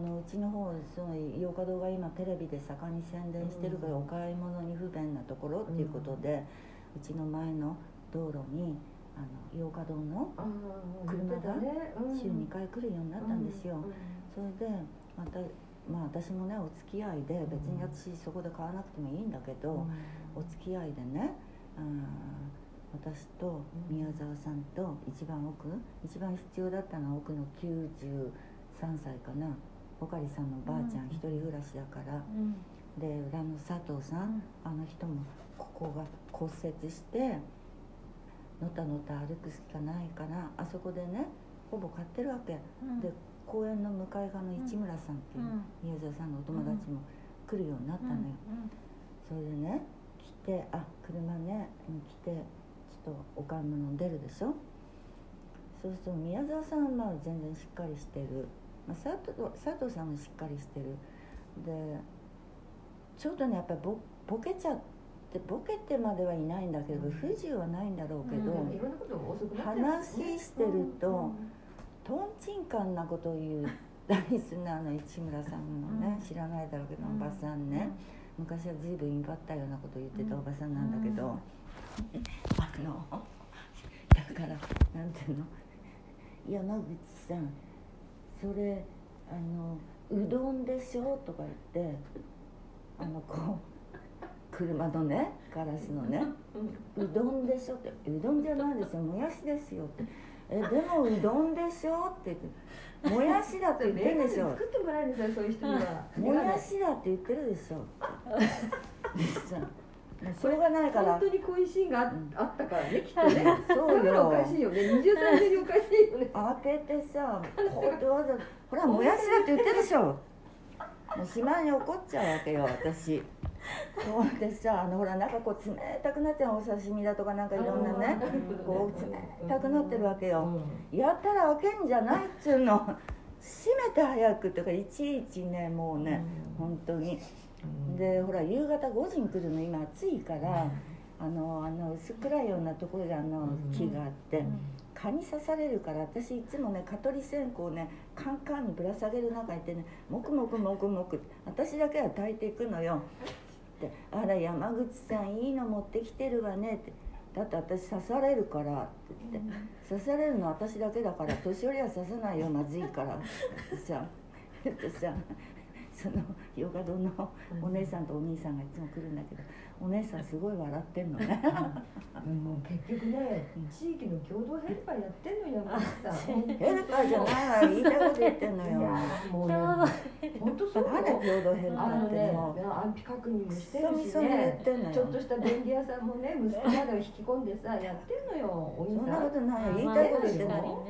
のうちの方その洋華堂が今テレビで盛んに宣伝してるから、お買い物に不便なところっていうことで、うちの前の道路にあの洋華堂の車が週2回来るようになったんですよ、それでまたまあ私もねお付き合いで別に私そこで買わなくてもいいんだけど、お付き合いでね、うん私と宮沢さんと一番奥一番必要だったのは奥の93歳かなおかりさんのばあちゃん、一人暮らしだから、で裏の佐藤さん、あの人もここが骨折してのたのた歩くしかないからあそこでねほぼ買ってるわけ、で公園の向かい側の市村さんっていう、宮沢さんのお友達も来るようになったのよ、それでね来てあ車ね来てちょっとお買い物出るでしょ？そうすると宮沢さんはまあ全然しっかりしてる、まあ、佐藤佐藤さんもしっかりしてる。でちょっとねやっぱりボボケちゃってボケてまではいないんだけど、不自由はないんだろうけど、話してると、とんちんかんなことを言う大リスナーの市村さんのね、知らないだろうけどおばさんね、昔は随分威張ったようなことを言ってたおばさんなんだけど、あのだからなんていうの？山口さんそれあのうどんでしょ？とか言ってあのこう車のねガラスのね「うどんでしょ」って「うどんじゃないですよもやしですよ」って「えでもうどんでしょ」って言って「もやしだって言ってるでしょ」作ってもらえるんですよそういう人には。もやしだって言ってるでしょ しょう。がないから本当にこういうシーンがあ,、あったからねきっとね。そうよ。おかしいよね。二重三重におかしいよね。開けてさほらもやしだって言ってるでしょ。もうしまいに怒っちゃうわけよ私。そうでさあのほらなんかこう冷たくなっちゃうお刺身だとかなんかいろんなねこう冷たくなってるわけよ、やったら開けんじゃないっつうの。閉めて早くとかいちいちねもうね、うん、本当に、でほら夕方5時に来るの今暑いから、あのあの薄暗いようなところであの木があって、蚊に刺されるから私いつもね蚊取り線香をねカンカンにぶら下げる中にいてねもくもくもくもく私だけは炊いていくのよ。で「あら山口さんいいの持ってきてるわね」って「だって私刺されるから」って言って「刺されるの私だけだから年寄りは刺さないよまずいから」ってさ。ってさそのヨガ堂のお姉さんとお兄さんがいつも来るんだけどお姉さんすごい笑ってんのね。もう結局ね地域の共同ヘルパーやってん。の山口さん。ヘルパーじゃないわ言いたいこと言ってん。のよもうね本当そうまだ共同ヘルパーってもう安否確認もしてるしねちょっとした便利屋さん。もね息子ながら引き込ん。でさやってん。のよそん。なことないよ言いたいこと言ってん。の